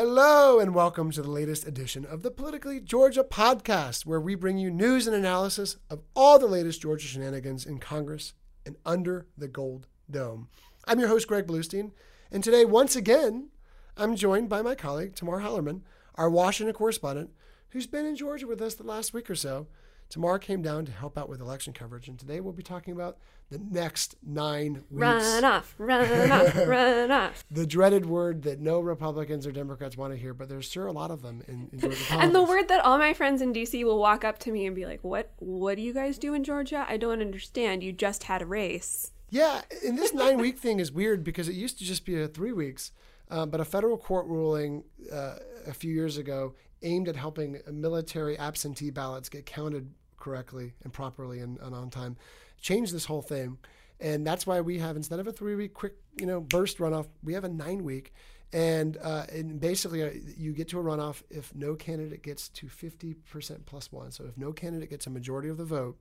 Hello, and welcome to the latest edition of the Politically Georgia podcast, where we bring you news and analysis of all the latest Georgia shenanigans in Congress and under the Gold Dome. I'm your host, Greg Bluestein, and today, once again, I'm joined by my colleague, Tamar Hallerman, our Washington correspondent, who's been in Georgia with us the last week or so. Tamar came down to help out with election coverage, and today we'll be talking about the next nine weeks. Run off, run off, run off. The dreaded word that no Republicans or Democrats want to hear, but there's sure a lot of them in, in Georgia politics. And the word that all my friends in DC will walk up to me and be like, "What? What do you guys do in Georgia? I don't understand. You just had a race." Yeah, and this nine week thing is weird because it used to just be a three weeks, uh, but a federal court ruling uh, a few years ago aimed at helping military absentee ballots get counted correctly and properly and, and on time changed this whole thing. And that's why we have, instead of a three week quick, you know, burst runoff, we have a nine week. And, uh, and basically, uh, you get to a runoff if no candidate gets to 50% plus one. So if no candidate gets a majority of the vote,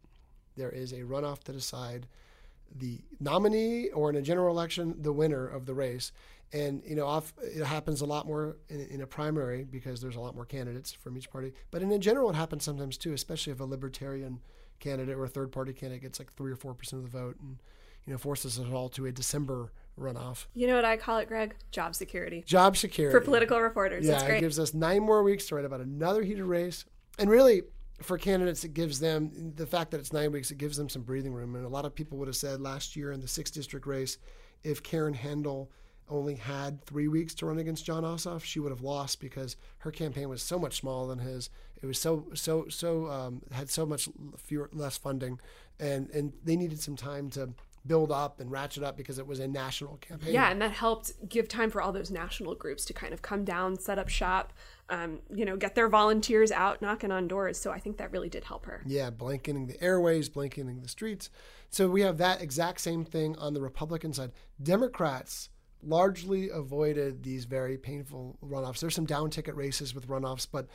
there is a runoff to decide the nominee or in a general election, the winner of the race. And you know, off, it happens a lot more in, in, a primary because there's a lot more candidates from each party. But in a general, it happens sometimes too, especially if a libertarian candidate or a third party candidate gets like three or four percent of the vote, and you know, forces us all to a December runoff. You know what I call it, Greg? Job security. Job security for political reporters. Yeah, it gives us nine more weeks to write about another heated race, and really. For candidates, it gives them the fact that it's nine weeks. It gives them some breathing room, and a lot of people would have said last year in the sixth district race, if Karen Handel only had three weeks to run against Jon Ossoff, she would have lost because her campaign was so much smaller than his. It was so so so um, had so much fewer less funding, and and they needed some time to build up and ratchet up because it was a national campaign. Yeah, and that helped give time for all those national groups to kind of come down, set up shop, um, you know, get their volunteers out knocking on doors. So I think that really did help her. Yeah, blanketing the airways, blanketing the streets. So we have that exact same thing on the Republican side. Democrats largely avoided these very painful runoffs. There's some down ticket races with runoffs, but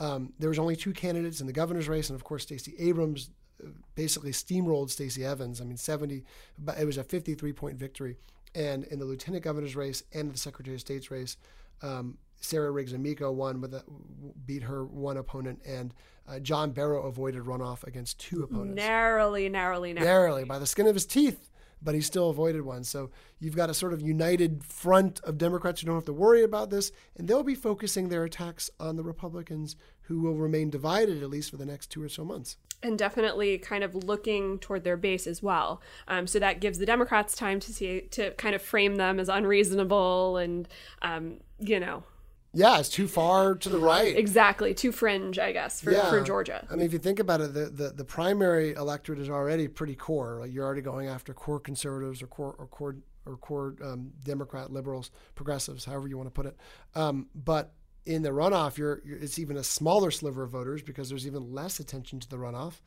um, there was only two candidates in the governor's race, and of course, Stacey Abrams uh, basically steamrolled Stacey Evans. I mean, 70, but it was a 53 point victory. And in the lieutenant governor's race and the secretary of state's race, um, Sarah Riggs Amico won with a, beat her one opponent, and uh, John Barrow avoided runoff against two opponents. Narrowly, narrowly, narrowly. Narrowly, by the skin of his teeth but he still avoided one. So you've got a sort of united front of Democrats who don't have to worry about this, and they'll be focusing their attacks on the Republicans who will remain divided at least for the next two or so months. And definitely kind of looking toward their base as well. Um, so that gives the Democrats time to see to kind of frame them as unreasonable and um, you know yeah, it's too far to the right. Exactly, too fringe, I guess, for, yeah. for Georgia. I mean, if you think about it, the, the, the, primary electorate is already pretty core. Like you're already going after core conservatives or core or core or core um, Democrat liberals, progressives, however you want to put it. Um, but in the runoff, you're, you're, it's even a smaller sliver of voters because there's even less attention to the runoff.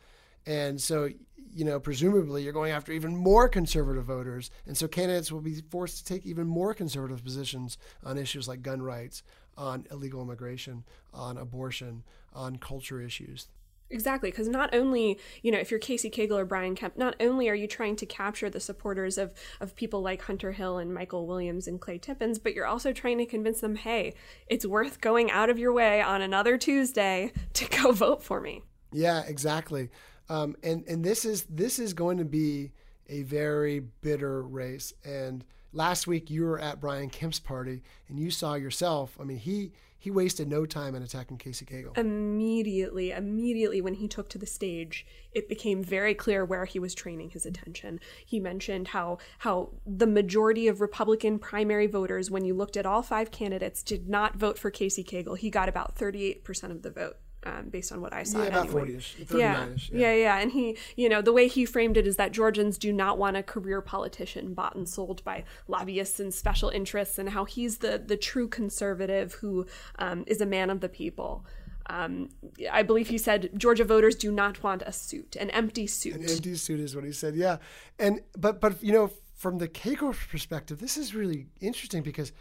And so, you know, presumably you're going after even more conservative voters. And so candidates will be forced to take even more conservative positions on issues like gun rights, on illegal immigration, on abortion, on culture issues. Exactly, because not only, you know, if you're Casey Cagle or Brian Kemp, not only are you trying to capture the supporters of, of people like Hunter Hill and Michael Williams and Clay Tippins, but you're also trying to convince them, hey, it's worth going out of your way on another Tuesday to go vote for me. Yeah, exactly. Um, and and this is this is going to be a very bitter race. And last week you were at Brian Kemp's party and you saw yourself. I mean, he he wasted no time in attacking Casey Cagle. Immediately, immediately when he took to the stage, it became very clear where he was training his attention. He mentioned how how the majority of Republican primary voters, when you looked at all five candidates, did not vote for Casey Cagle. He got about 38% of the vote um, based on what I saw. Yeah, about anyway. 40 ish, Yeah. 39 ish. yeah, yeah, And he, you know, the way he framed it is that Georgians do not want a career politician bought and sold by lobbyists and special interests, and how he's the the true conservative who um, is a man of the people. Um, I believe he said Georgia voters do not want a suit, an empty suit. An empty suit is what he said. Yeah, and but but you know from the Cagle perspective, this is really interesting because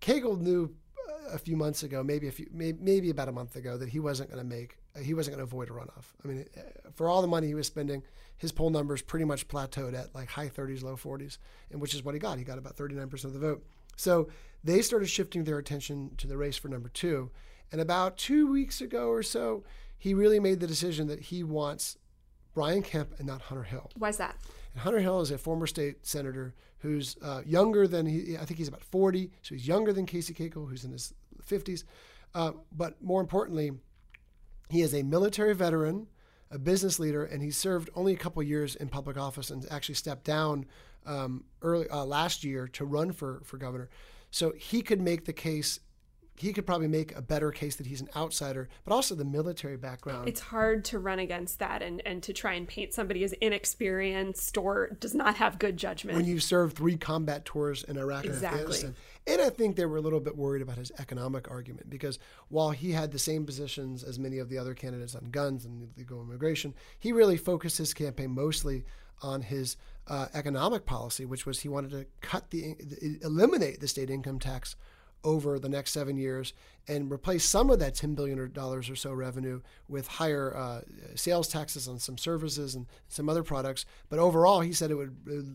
Cagle knew a few months ago, maybe a few, maybe, maybe about a month ago, that he wasn't going to make, uh, he wasn't going to avoid a runoff. I mean, uh, for all the money he was spending, his poll numbers pretty much plateaued at like high 30s, low 40s, and which is what he got. He got about 39% of the vote. So they started shifting their attention to the race for number two. And about two weeks ago or so, he really made the decision that he wants Brian Kemp and not Hunter Hill. Why is that? And Hunter Hill is a former state senator who's uh, younger than he, I think he's about 40, so he's younger than Casey Cagle, who's in his 50s. Uh, but more importantly, he is a military veteran, a business leader, and he served only a couple years in public office and actually stepped down um, early uh, last year to run for, for governor. So he could make the case he could probably make a better case that he's an outsider, but also the military background. It's hard to run against that and, and to try and paint somebody as inexperienced or does not have good judgment. when you served three combat tours in Iraq Exactly. and Afghanistan. And I think they were a little bit worried about his economic argument because while he had the same positions as many of the other candidates on guns and illegal immigration, he really focused his campaign mostly on his uh, economic policy, which was he wanted to cut the eliminate the state income tax over the next seven years and replace some of that $10 billion or so revenue with higher uh, sales taxes on some services and some other products. But overall, he said it would,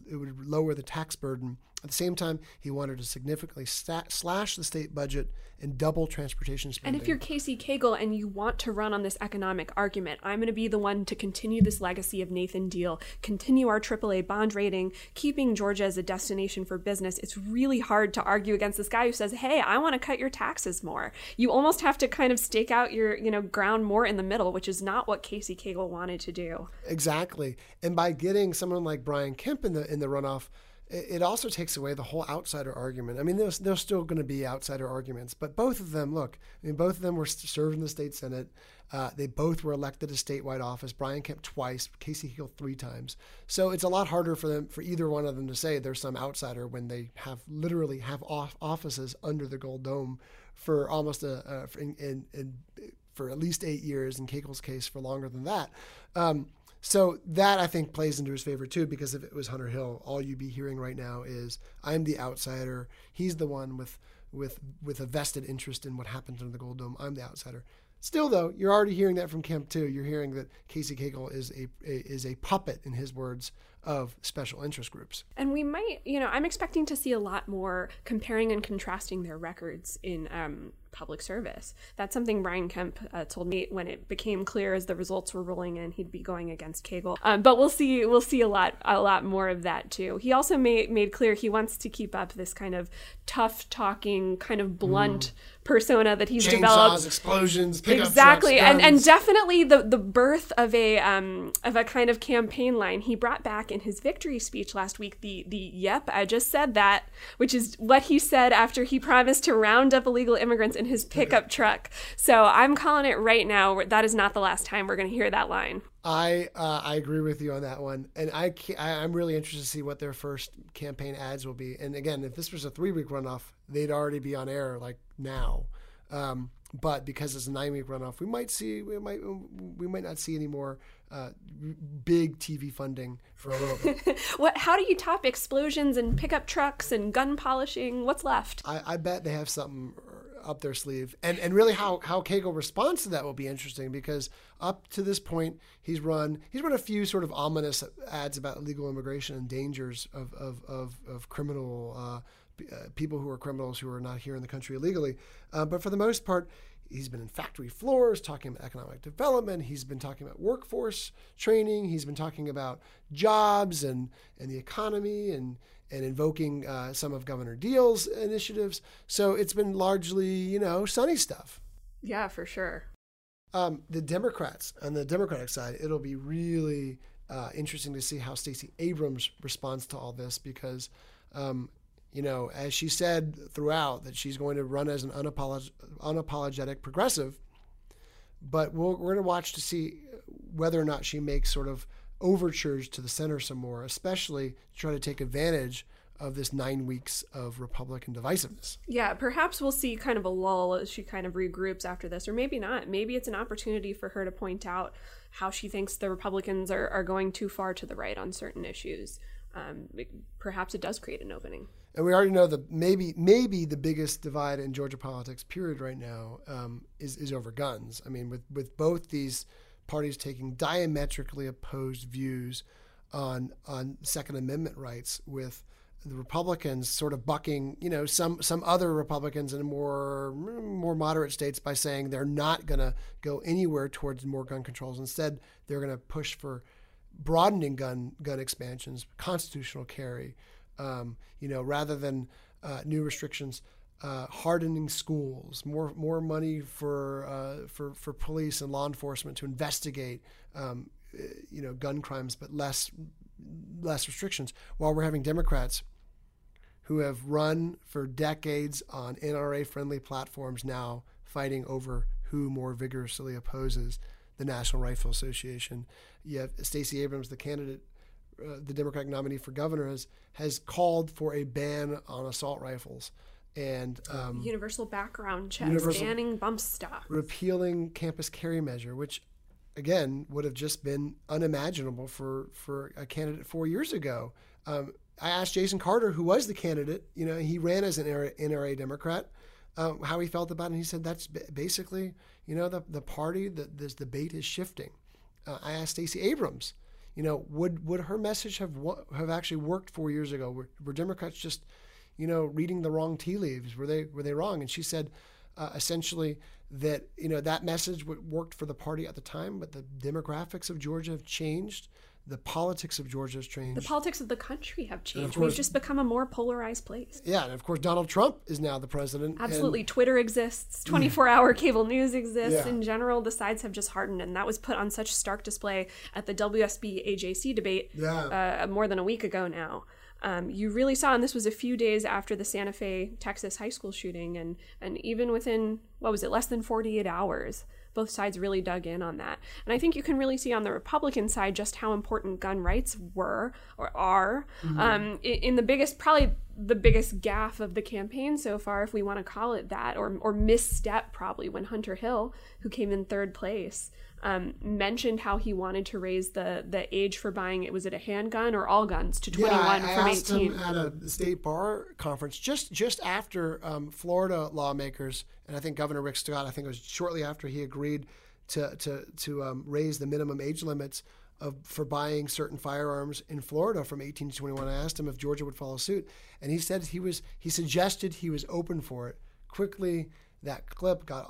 it would lower the tax burden. At the same time, he wanted to significantly sta- slash the state budget and double transportation spending. and if you're Casey Cagle and you want to run on this economic argument, I'm going to be the one to continue this legacy of Nathan Deal, continue our AAA bond rating, keeping Georgia as a destination for business. It's really hard to argue against this guy who says, "Hey, I want to cut your taxes more." You almost have to kind of stake out your, you know, ground more in the middle, which is not what Casey Cagle wanted to do. Exactly. And by getting someone like Brian Kemp in the in the runoff, it, also takes away the whole outsider argument. I mean, there's there's still going to be outsider arguments, but both of them, look, I mean, both of them were served in the state senate. Uh, they both were elected to statewide office. Brian Kemp twice, Casey Hill three times. So it's a lot harder for them, for either one of them, to say there's some outsider when they have literally have off offices under the Gold Dome for almost a, uh, in, in, in for at least eight years. In Cagle's case, for longer than that. Um, so that I think plays into his favor too, because if it was Hunter Hill, all you'd be hearing right now is I'm the outsider. He's the one with with with a vested interest in what happens under the Gold Dome. I'm the outsider. Still, though, you're already hearing that from Kemp too. You're hearing that Casey Cagle is a, a is a puppet, in his words, of special interest groups. And we might, you know, I'm expecting to see a lot more comparing and contrasting their records in um, public service. That's something Brian Kemp uh, told me when it became clear as the results were rolling in, he'd be going against Cagle. Um, but we'll see, we'll see a lot, a lot more of that too. He also made made clear he wants to keep up this kind of tough talking, kind of blunt persona that he's Chainsaws, developed. explosions, exactly trucks, and and definitely the the birth of a um of a kind of campaign line he brought back in his victory speech last week the the yep i just said that which is what he said after he promised to round up illegal immigrants in his pickup truck. So i'm calling it right now. That is not the last time we're going to hear that line. I uh, I agree with you on that one, and I, I I'm really interested to see what their first campaign ads will be. And again, if this was a three week runoff, they'd already be on air like now. Um, but because it's a nine week runoff, we might see we might we might not see any more uh, big TV funding for a little bit. what how do you top explosions and pickup trucks and gun polishing? What's left? I, I bet they have something up their sleeve, and and really how how Cagle responds to that will be interesting because up to this point he's run he's run a few sort of ominous ads about illegal immigration and dangers of of of, of criminal uh, uh, people who are criminals who are not here in the country illegally, uh, but for the most part. he's been in factory floors talking about economic development. He's been talking about workforce training. He's been talking about jobs and, and the economy and, and invoking uh, some of Governor Deal's initiatives. So it's been largely, you know, sunny stuff. Yeah, for sure. Um, the Democrats on the Democratic side, it'll be really uh, interesting to see how Stacey Abrams responds to all this because, um, you know, as she said throughout that she's going to run as an unapolog- unapologetic progressive, but we are going to watch to see whether or not she makes sort of overtures to the center some more, especially to try to take advantage of this nine weeks of Republican divisiveness. Yeah, perhaps we'll see kind of a lull as she kind of regroups after this, or maybe not. Maybe it's an opportunity for her to point out how she thinks the Republicans are, are going too far to the right on certain issues. Um, perhaps it does create an opening. And we already know that maybe maybe the biggest divide in Georgia politics, period, right now um, is is over guns. I mean, with with both these parties taking diametrically opposed views on on Second Amendment rights, with the Republicans sort of bucking, you know, some some other Republicans in more more moderate states by saying they're not going to go anywhere towards more gun controls. Instead, they're going to push for broadening gun gun expansions, constitutional carry, um, you know, rather than uh, new restrictions. Uh, hardening schools, more more money for uh, for for police and law enforcement to investigate, um, you know, gun crimes, but less less restrictions. While we're having Democrats who have run for decades on NRA friendly platforms now fighting over who more vigorously opposes the National Rifle Association. You have Stacey Abrams, the candidate, uh, the Democratic nominee for governor, has, has called for a ban on assault rifles and um, universal background checks, universal, banning bump stocks, repealing campus carry measure, which again would have just been unimaginable for for a candidate four years ago. Um, I asked Jason Carter, who was the candidate, you know, he ran as an NRA Democrat, um, how he felt about it. And he said that's basically, you know, the, the party, the, this debate is shifting. Uh, I asked Stacey Abrams, you know, would would her message have have actually worked four years ago? Were, were Democrats just, you know, reading the wrong tea leaves? Were they were they wrong? And she said, uh, essentially that you know that message worked for the party at the time, but the demographics of Georgia have changed the politics of Georgia has changed. The politics of the country have changed. Course, We've just become a more polarized place. Yeah, and of course, Donald Trump is now the president. Absolutely. And, Twitter exists, 24 hour cable news exists. Yeah. In general, the sides have just hardened, and that was put on such stark display at the WSB AJC debate yeah. uh, more than a week ago now. Um, you really saw, and this was a few days after the Santa Fe, Texas high school shooting, and, and even within, what was it, less than 48 hours both sides really dug in on that. And I think you can really see on the Republican side just how important gun rights were or are. Mm-hmm. Um, in the biggest, probably the biggest gaffe of the campaign so far, if we want to call it that, or, or misstep probably when Hunter Hill, who came in third place, um, mentioned how he wanted to raise the the age for buying it. Was it a handgun or all guns to 21 yeah, I, I from asked 18 him at a state bar conference just just after um, Florida lawmakers and I think Governor Rick Scott I think it was shortly after he agreed to to to um, raise the minimum age limits of, for buying certain firearms in Florida from 18 to 21 I asked him if Georgia would follow suit and he said he was he suggested he was open for it. Quickly that clip got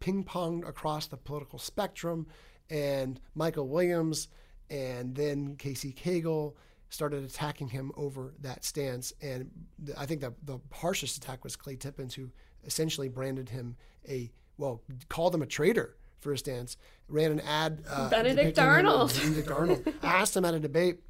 ping ponged across the political spectrum, and Michael Williams and then Casey Cagle started attacking him over that stance. And I think the, the harshest attack was Clay Tippins, who essentially branded him a, well, called him a traitor for his stance, ran an ad. Uh, Benedict Arnold. Benedict Arnold. I asked him at a debate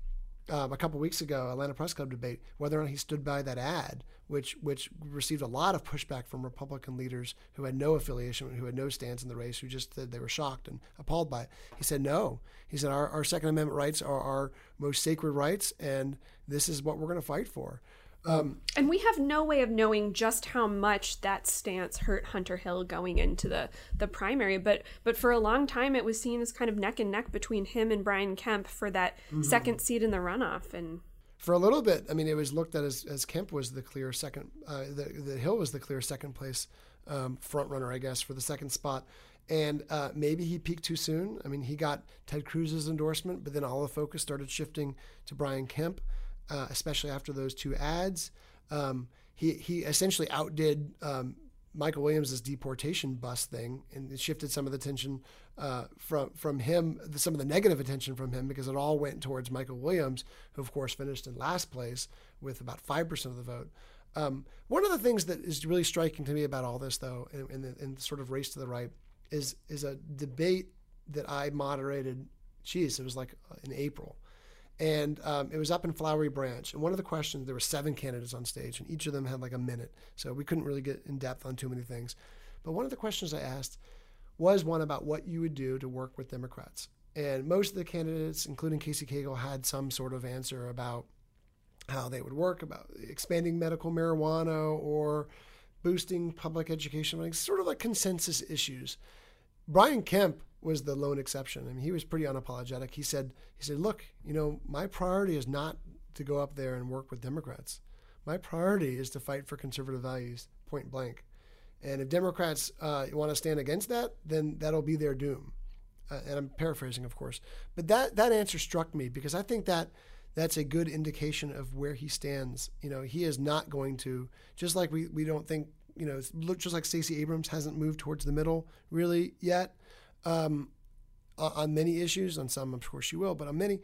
um, a couple weeks ago, Atlanta Press Club debate, whether or not he stood by that ad, which which received a lot of pushback from Republican leaders who had no affiliation, who had no stance in the race, who just said they were shocked and appalled by it. He said no. He said our, our Second Amendment rights are our most sacred rights, and this is what we're going to fight for. Um, and we have no way of knowing just how much that stance hurt Hunter Hill going into the, the primary, but but for a long time it was seen as kind of neck and neck between him and Brian Kemp for that mm-hmm. second seat in the runoff. And for a little bit, I mean, it was looked at as, as Kemp was the clear second, uh, the, the Hill was the clear second place um, front runner, I guess, for the second spot. And uh, maybe he peaked too soon. I mean, he got Ted Cruz's endorsement, but then all the focus started shifting to Brian Kemp uh, especially after those two ads. Um, he he essentially outdid um, Michael Williams' deportation bus thing, and it shifted some of the attention uh, from from him, some of the negative attention from him, because it all went towards Michael Williams, who of course finished in last place with about five percent of the vote. Um, one of the things that is really striking to me about all this, though, in, in, the, in the sort of race to the right, is is a debate that I moderated. Geez, it was like in April and um, it was up in Flowery Branch. And one of the questions, there were seven candidates on stage, and each of them had like a minute, so we couldn't really get in depth on too many things. But one of the questions I asked was one about what you would do to work with Democrats. And most of the candidates, including Casey Cagle, had some sort of answer about how they would work, about expanding medical marijuana or boosting public education, like sort of like consensus issues. Brian Kemp was the lone exception. I mean, he was pretty unapologetic. He said, he said, look, you know, my priority is not to go up there and work with Democrats. My priority is to fight for conservative values, point blank. And if Democrats uh, want to stand against that, then that'll be their doom. Uh, and I'm paraphrasing, of course. But that that answer struck me because I think that that's a good indication of where he stands. You know, he is not going to just like we we don't think you know, look just like Stacey Abrams hasn't moved towards the middle really yet um, on many issues. On some, of course, she will, but on many,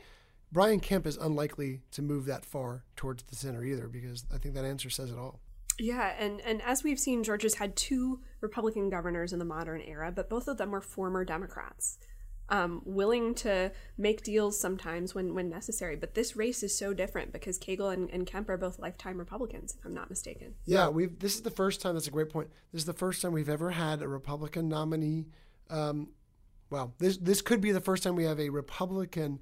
Brian Kemp is unlikely to move that far towards the center either, because I think that answer says it all. Yeah, and, and as we've seen, Georgia's had two Republican governors in the modern era, but both of them were former Democrats. Um, willing to make deals sometimes when, when necessary. But this race is so different because Cagle and, and Kemp are both lifetime Republicans, if I'm not mistaken. Yeah, we've this is the first time. That's a great point. This is the first time we've ever had a Republican nominee um, well, this this could be the first time we have a Republican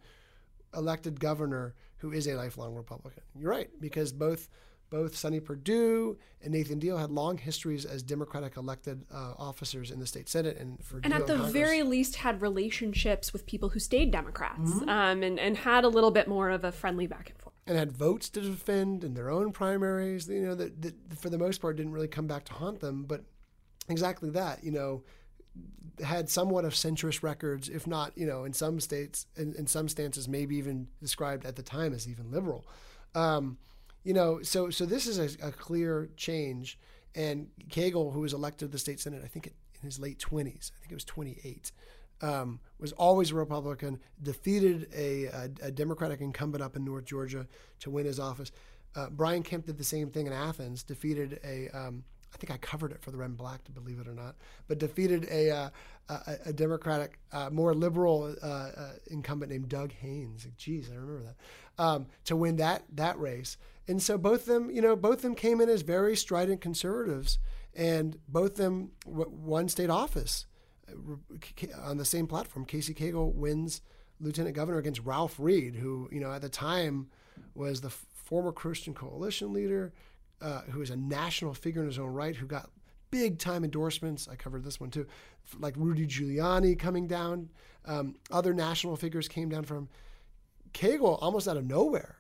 elected governor who is a lifelong Republican. You're right because both both Sonny Perdue and Nathan Deal had long histories as Democratic elected uh, officers in the state senate and for and at the Congress. very least had relationships with people who stayed Democrats mm-hmm. um, and and had a little bit more of a friendly back and forth and had votes to defend in their own primaries. You know that, that for the most part didn't really come back to haunt them, but exactly that. You know had somewhat of centrist records, if not, you know, in some states, in, in some stances, maybe even described at the time as even liberal. Um, you know, so so this is a, a, clear change. And Cagle, who was elected to the state senate, I think in his late twenties, I think it was twenty eight, um, was always a Republican. Defeated a, a, a, Democratic incumbent up in North Georgia to win his office. Uh, Brian Kemp did the same thing in Athens. Defeated a um, I think I covered it for the Red and Black, to believe it or not, but defeated a uh, a, a, Democratic, uh, more liberal uh, uh incumbent named Doug Haynes. Geez, I remember that um, to win that that race. And so both of them, you know, both them came in as very strident conservatives, and both of them won state office uh, on the same platform. Casey Cagle wins lieutenant governor against Ralph Reed, who you know at the time was the former Christian Coalition leader uh, who is a national figure in his own right, who got big time endorsements. I covered this one too, like Rudy Giuliani coming down. Um, other national figures came down from Cagle almost out of nowhere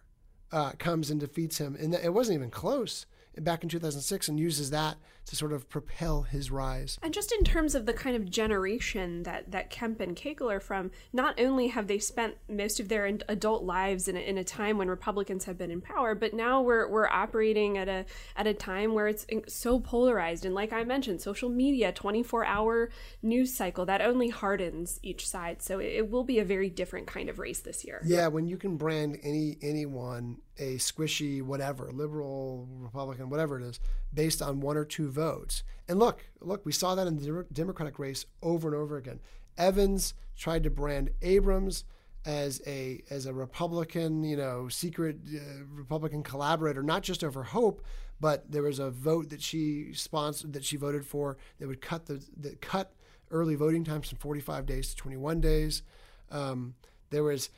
uh, comes and defeats him, and it wasn't even close back in 2006 and uses that to sort of propel his rise. And just in terms of the kind of generation that, that Kemp and Cagle are from, not only have they spent most of their adult lives in a, in a time when Republicans have been in power, but now we're, we're operating at a, at a time where it's so polarized. And like I mentioned, social media, 24 hour news cycle, that only hardens each side. So it, it will be a very different kind of race this year. Yeah, when you can brand any anyone a squishy whatever, liberal, Republican, whatever it is, based on one or two votes. And look, look, we saw that in the Democratic race over and over again. Evans tried to brand Abrams as a as a Republican, you know, secret uh, Republican collaborator, not just over Hope, but there was a vote that she sponsored that she voted for that would cut the that cut early voting times from 45 days to 21 days. Um, there was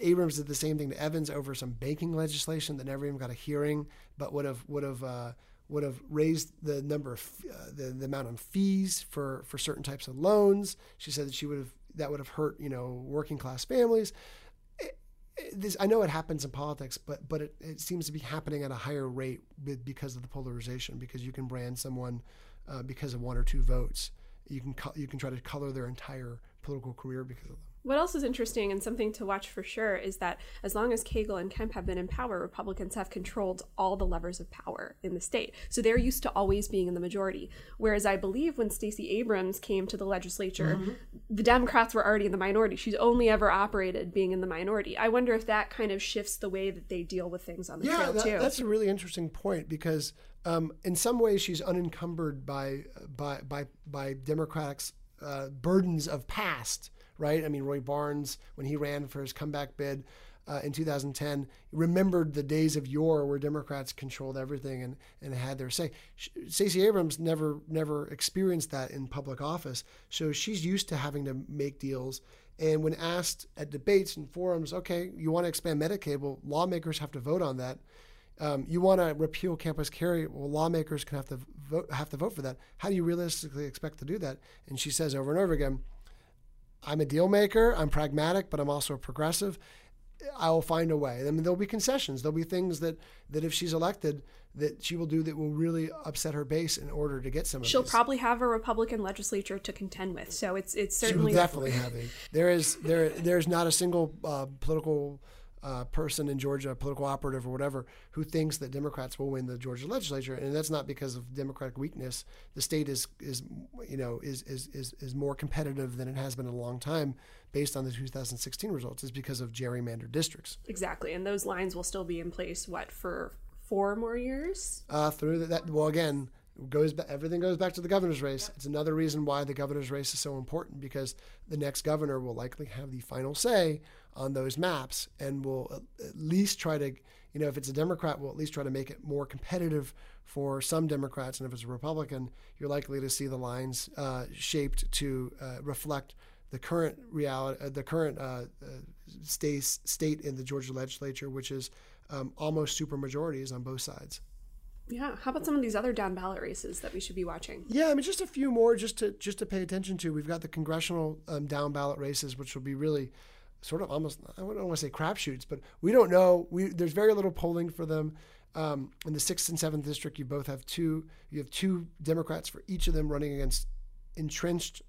Abrams did the same thing to Evans over some banking legislation that never even got a hearing, but would have would have uh, would have raised the number of uh, the, the amount of fees for for certain types of loans. She said that she would have that would have hurt you know working class families. It, it, this, I know it happens in politics, but but it, it seems to be happening at a higher rate because of the polarization. Because you can brand someone uh, because of one or two votes, you can you can try to color their entire political career because of them. What else is interesting and something to watch for sure is that as long as Cagle and Kemp have been in power, Republicans have controlled all the levers of power in the state. So they're used to always being in the majority. Whereas I believe when Stacey Abrams came to the legislature, mm-hmm. the Democrats were already in the minority. She's only ever operated being in the minority. I wonder if that kind of shifts the way that they deal with things on the yeah, trail that, too. That's a really interesting point because um, in some ways she's unencumbered by by by by Democrats' uh, burdens of past right? I mean, Roy Barnes, when he ran for his comeback bid uh, in 2010, remembered the days of yore where Democrats controlled everything and, and had their say. Stacey Abrams never never experienced that in public office, so she's used to having to make deals. And when asked at debates and forums, okay, you want to expand Medicaid? Well, lawmakers have to vote on that. Um, you want to repeal campus carry? Well, lawmakers can have to vote have to vote for that. How do you realistically expect to do that? And she says over and over again, I'm a deal maker. I'm pragmatic, but I'm also a progressive. I will find a way. I mean, there'll be concessions. There'll be things that that if she's elected, that she will do that will really upset her base in order to get some of She'll these. probably have a Republican legislature to contend with. So it's it's certainly she will definitely have a. There is there there's not a single uh, political uh, person in Georgia, a political operative or whatever, who thinks that Democrats will win the Georgia legislature, and that's not because of Democratic weakness. The state is is you know is is is, is more competitive than it has been in a long time, based on the 2016 results. Is because of gerrymandered districts. Exactly, and those lines will still be in place. What for four more years? Uh, through the, that, well, again, goes back, everything goes back to the governor's race. It's another reason why the governor's race is so important because the next governor will likely have the final say on those maps and will at least try to, you know, if it's a Democrat, will at least try to make it more competitive for some Democrats. And if it's a Republican, you're likely to see the lines uh, shaped to uh, reflect the current reality, uh, the current uh, uh, state state in the Georgia legislature, which is um, almost super majorities on both sides. Yeah. How about some of these other down ballot races that we should be watching? Yeah, I mean, just a few more, just to just to pay attention to. We've got the congressional um, down ballot races, which will be really sort of almost I don't want to say crapshoots, but we don't know. We there's very little polling for them. Um, in the sixth and seventh district, you both have two. You have two Democrats for each of them running against entrenched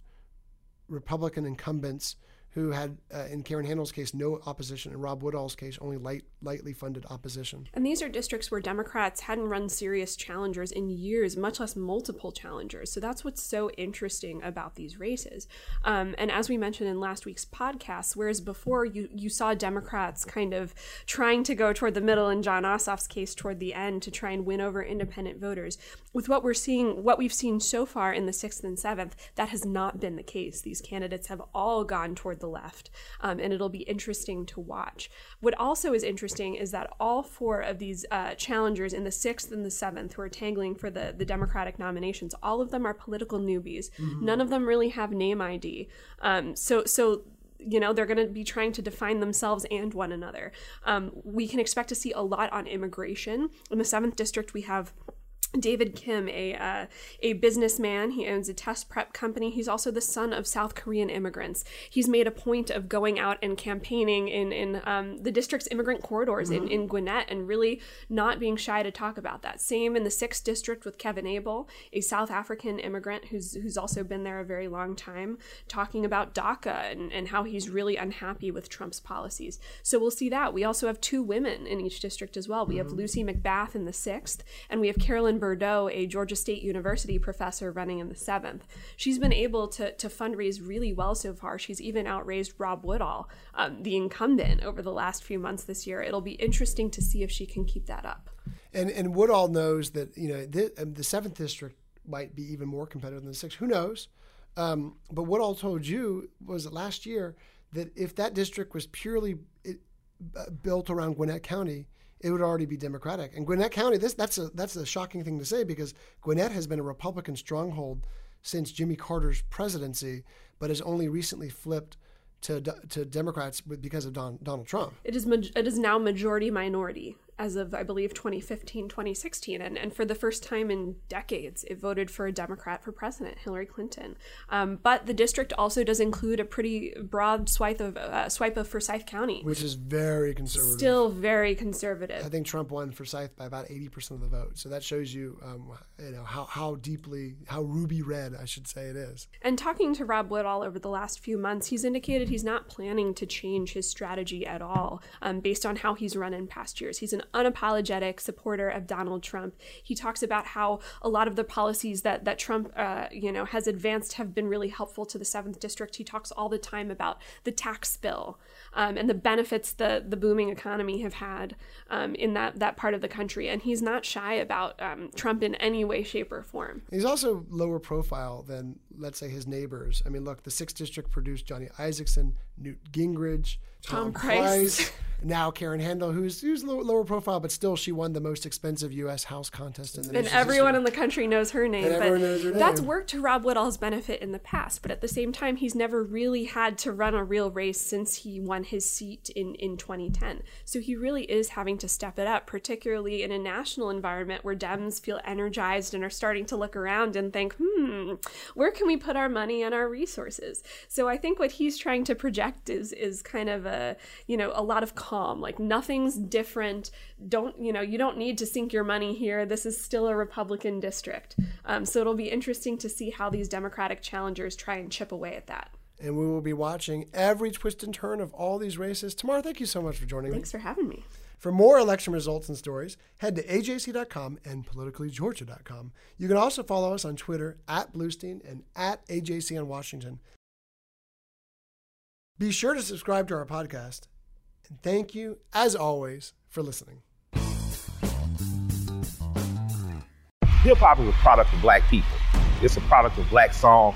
Republican incumbents who had, uh, in Karen Handel's case, no opposition, In Rob Woodall's case, only light, lightly funded opposition. And these are districts where Democrats hadn't run serious challengers in years, much less multiple challengers. So that's what's so interesting about these races. Um, and as we mentioned in last week's podcast, whereas before you, you saw Democrats kind of trying to go toward the middle, in Jon Ossoff's case, toward the end to try and win over independent voters, with what we're seeing, what we've seen so far in the sixth and seventh, that has not been the case. These candidates have all gone toward the left, um, and it'll be interesting to watch. What also is interesting is that all four of these uh, challengers in the sixth and the seventh who are tangling for the, the Democratic nominations, all of them are political newbies. Mm-hmm. None of them really have name ID. Um, so, so you know they're going to be trying to define themselves and one another um, we can expect to see a lot on immigration in the seventh district we have David Kim, a uh, a businessman, he owns a test prep company. He's also the son of South Korean immigrants. He's made a point of going out and campaigning in in um, the district's immigrant corridors mm-hmm. in, in Gwinnett and really not being shy to talk about that. Same in the sixth district with Kevin Abel, a South African immigrant who's who's also been there a very long time, talking about DACA and, and how he's really unhappy with Trump's policies. So we'll see that. We also have two women in each district as well. We mm-hmm. have Lucy McBath in the sixth, and we have Carolyn Bourdeaux, a Georgia State University professor running in the seventh. She's been able to, to fundraise really well so far. She's even outraised Rob Woodall, um, the incumbent, over the last few months this year. It'll be interesting to see if she can keep that up. And and Woodall knows that you know the, um, the seventh district might be even more competitive than the sixth. Who knows? Um, but Woodall told you was last year that if that district was purely uh, built around Gwinnett County, it would already be Democratic. And Gwinnett County, this that's a that's a shocking thing to say because Gwinnett has been a Republican stronghold since Jimmy Carter's presidency, but has only recently flipped to to Democrats because of Don, Donald Trump. It is it is now majority minority as of, I believe, 2015, 2016. And, and for the first time in decades, it voted for a Democrat for president, Hillary Clinton. Um, but the district also does include a pretty broad swipe of, uh, swipe of Forsyth County, which is very conservative. Still very conservative. I think Trump won Forsyth by about 80% of the vote. So that shows you, um, you know, how, how deeply, how ruby red, I should say it is. And talking to Rob Woodall over the last few months, he's indicated he's not planning to change his strategy at all um, based on how he's run in past years. He's an unapologetic supporter of Donald Trump. He talks about how a lot of the policies that that Trump, uh, you know, has advanced have been really helpful to the Seventh District. He talks all the time about the tax bill um, and the benefits the the booming economy have had um, in that that part of the country. And he's not shy about um, Trump in any way, shape, or form. He's also lower profile than let's say his neighbors. I mean, look, the Sixth District produced Johnny Isakson, Newt Gingrich, Tom, Tom Price. Price now Karen Handel, who's who's lower profile, but still she won the most expensive U.S. House contest in the nation. And everyone history. in the country knows her name. And but knows her name. that's worked to Rob Woodall's benefit in the past. But at the same time, he's never really had to run a real race since he won his seat in in 2010. So he really is having to step it up, particularly in a national environment where Dems feel energized and are starting to look around and think, hmm, where can we put our money and our resources? So I think what he's trying to project is is kind of a you know a lot of calm. Like nothing's different. Don't you know you don't need to sink your money here. This is still a republican district. Um, so it'll be interesting to see how these democratic challengers try and chip away at that. And we will be watching every twist and turn of all these races. Tamar thank you so much for joining thanks me. Thanks for having me. For more election results and stories, head to ajc.com and politicallygeorgia.com. You can also follow us on Twitter at Bluestein and at AJC on Washington. Be sure to subscribe to our podcast and thank you, as always, for listening. Hip hop is a product of black people. It's a product of black song